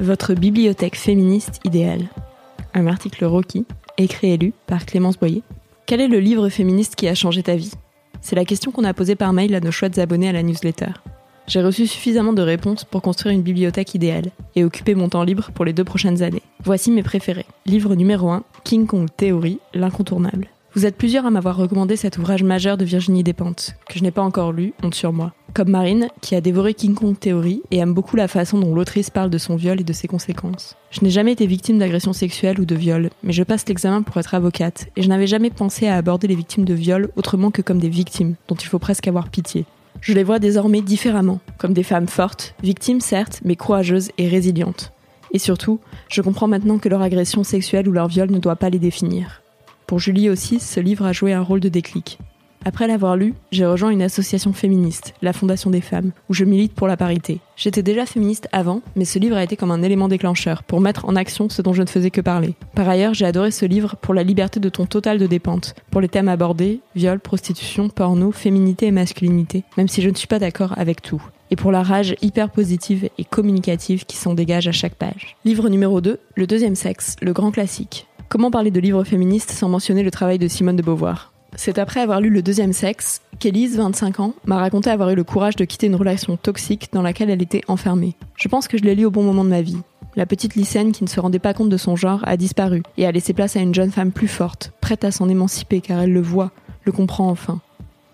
Votre bibliothèque féministe idéale. Un article Rocky, écrit et lu par Clémence Boyer. Quel est le livre féministe qui a changé ta vie? C'est la question qu'on a posée par mail à nos chouettes abonnés à la newsletter. J'ai reçu suffisamment de réponses pour construire une bibliothèque idéale et occuper mon temps libre pour les deux prochaines années. Voici mes préférés. Livre numéro 1, King Kong Theory, l'incontournable. Vous êtes plusieurs à m'avoir recommandé cet ouvrage majeur de Virginie Despentes, que je n'ai pas encore lu, honte sur moi. Comme Marine, qui a dévoré King Kong Theory et aime beaucoup la façon dont l'autrice parle de son viol et de ses conséquences. Je n'ai jamais été victime d'agression sexuelle ou de viol, mais je passe l'examen pour être avocate, et je n'avais jamais pensé à aborder les victimes de viol autrement que comme des victimes, dont il faut presque avoir pitié. Je les vois désormais différemment, comme des femmes fortes, victimes certes, mais courageuses et résilientes. Et surtout, je comprends maintenant que leur agression sexuelle ou leur viol ne doit pas les définir. Pour Julie aussi, ce livre a joué un rôle de déclic. Après l'avoir lu, j'ai rejoint une association féministe, la Fondation des femmes, où je milite pour la parité. J'étais déjà féministe avant, mais ce livre a été comme un élément déclencheur pour mettre en action ce dont je ne faisais que parler. Par ailleurs, j'ai adoré ce livre pour la liberté de ton total de dépente, pour les thèmes abordés, viol, prostitution, porno, féminité et masculinité, même si je ne suis pas d'accord avec tout. Et pour la rage hyper positive et communicative qui s'en dégage à chaque page. Livre numéro 2, Le deuxième sexe, le grand classique. Comment parler de livres féministes sans mentionner le travail de Simone de Beauvoir? C'est après avoir lu Le deuxième sexe qu'Élise, 25 ans, m'a raconté avoir eu le courage de quitter une relation toxique dans laquelle elle était enfermée. Je pense que je l'ai lu au bon moment de ma vie. La petite lycéenne qui ne se rendait pas compte de son genre a disparu et a laissé place à une jeune femme plus forte, prête à s'en émanciper car elle le voit, le comprend enfin.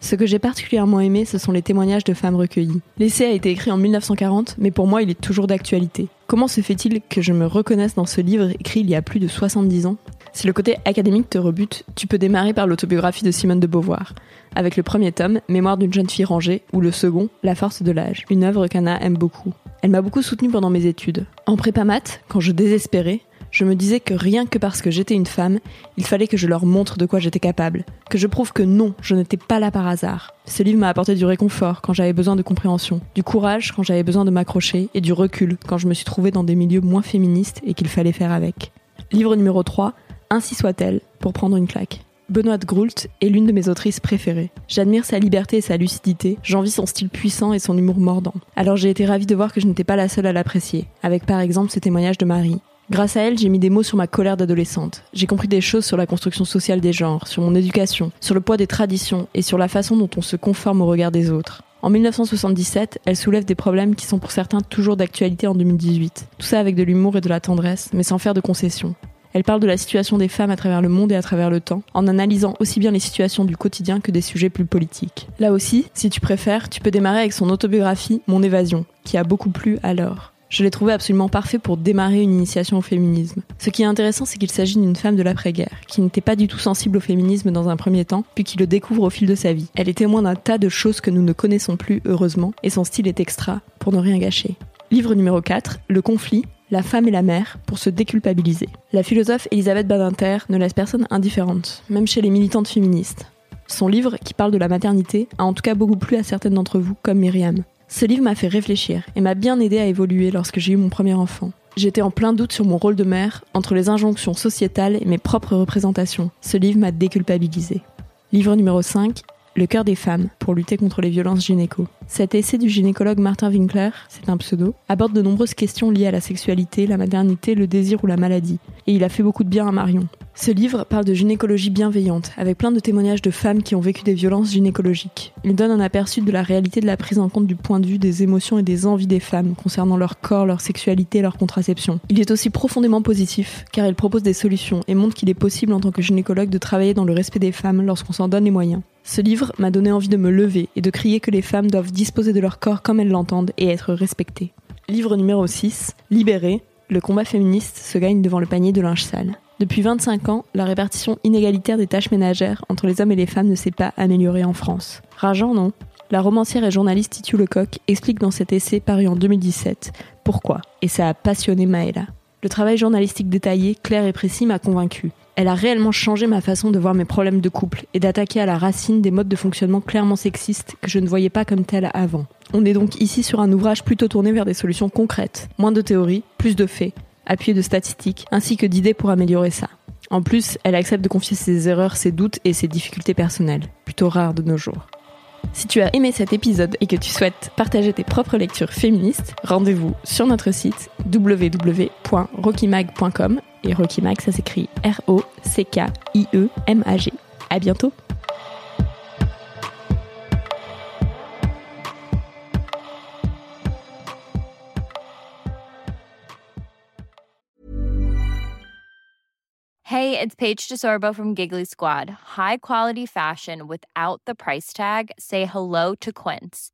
Ce que j'ai particulièrement aimé, ce sont les témoignages de femmes recueillies. L'essai a été écrit en 1940, mais pour moi, il est toujours d'actualité. Comment se fait-il que je me reconnaisse dans ce livre écrit il y a plus de 70 ans? Si le côté académique te rebute, tu peux démarrer par l'autobiographie de Simone de Beauvoir, avec le premier tome, Mémoire d'une jeune fille rangée, ou le second, La force de l'âge, une œuvre qu'Anna aime beaucoup. Elle m'a beaucoup soutenue pendant mes études. En prépa maths, quand je désespérais, je me disais que rien que parce que j'étais une femme, il fallait que je leur montre de quoi j'étais capable, que je prouve que non, je n'étais pas là par hasard. Ce livre m'a apporté du réconfort quand j'avais besoin de compréhension, du courage quand j'avais besoin de m'accrocher et du recul quand je me suis trouvée dans des milieux moins féministes et qu'il fallait faire avec. Livre numéro 3, ainsi soit-elle, pour prendre une claque. Benoît de Groult est l'une de mes autrices préférées. J'admire sa liberté et sa lucidité, j'envie son style puissant et son humour mordant. Alors j'ai été ravie de voir que je n'étais pas la seule à l'apprécier, avec par exemple ce témoignage de Marie. Grâce à elle, j'ai mis des mots sur ma colère d'adolescente. J'ai compris des choses sur la construction sociale des genres, sur mon éducation, sur le poids des traditions et sur la façon dont on se conforme au regard des autres. En 1977, elle soulève des problèmes qui sont pour certains toujours d'actualité en 2018. Tout ça avec de l'humour et de la tendresse, mais sans faire de concessions. Elle parle de la situation des femmes à travers le monde et à travers le temps, en analysant aussi bien les situations du quotidien que des sujets plus politiques. Là aussi, si tu préfères, tu peux démarrer avec son autobiographie Mon évasion, qui a beaucoup plu alors. Je l'ai trouvé absolument parfait pour démarrer une initiation au féminisme. Ce qui est intéressant, c'est qu'il s'agit d'une femme de l'après-guerre, qui n'était pas du tout sensible au féminisme dans un premier temps, puis qui le découvre au fil de sa vie. Elle est témoin d'un tas de choses que nous ne connaissons plus, heureusement, et son style est extra, pour ne rien gâcher. Livre numéro 4, Le conflit, la femme et la mère pour se déculpabiliser. La philosophe Elisabeth Badinter ne laisse personne indifférente, même chez les militantes féministes. Son livre, qui parle de la maternité, a en tout cas beaucoup plu à certaines d'entre vous, comme Myriam. Ce livre m'a fait réfléchir et m'a bien aidé à évoluer lorsque j'ai eu mon premier enfant. J'étais en plein doute sur mon rôle de mère, entre les injonctions sociétales et mes propres représentations. Ce livre m'a déculpabilisé. Livre numéro 5, le cœur des femmes pour lutter contre les violences gynéco. Cet essai du gynécologue Martin Winkler, c'est un pseudo, aborde de nombreuses questions liées à la sexualité, la maternité, le désir ou la maladie. Et il a fait beaucoup de bien à Marion. Ce livre parle de gynécologie bienveillante, avec plein de témoignages de femmes qui ont vécu des violences gynécologiques. Il donne un aperçu de la réalité de la prise en compte du point de vue des émotions et des envies des femmes concernant leur corps, leur sexualité et leur contraception. Il est aussi profondément positif, car il propose des solutions et montre qu'il est possible en tant que gynécologue de travailler dans le respect des femmes lorsqu'on s'en donne les moyens. Ce livre m'a donné envie de me lever et de crier que les femmes doivent disposer de leur corps comme elles l'entendent et être respectées. Livre numéro 6, Libéré, le combat féministe se gagne devant le panier de linge sale. Depuis 25 ans, la répartition inégalitaire des tâches ménagères entre les hommes et les femmes ne s'est pas améliorée en France. Rageant, non? La romancière et journaliste Titu Lecoq explique dans cet essai paru en 2017 pourquoi, et ça a passionné Maëla. Le travail journalistique détaillé, clair et précis m'a convaincu. Elle a réellement changé ma façon de voir mes problèmes de couple et d'attaquer à la racine des modes de fonctionnement clairement sexistes que je ne voyais pas comme tels avant. On est donc ici sur un ouvrage plutôt tourné vers des solutions concrètes, moins de théories, plus de faits, appuyé de statistiques, ainsi que d'idées pour améliorer ça. En plus, elle accepte de confier ses erreurs, ses doutes et ses difficultés personnelles, plutôt rares de nos jours. Si tu as aimé cet épisode et que tu souhaites partager tes propres lectures féministes, rendez-vous sur notre site www.rockymag.com et Rockymag ça s'écrit R-O-C-K-I-E-M-A-G. À bientôt! Hey, it's Paige DeSorbo from Giggly Squad. High quality fashion without the price tag? Say hello to Quince.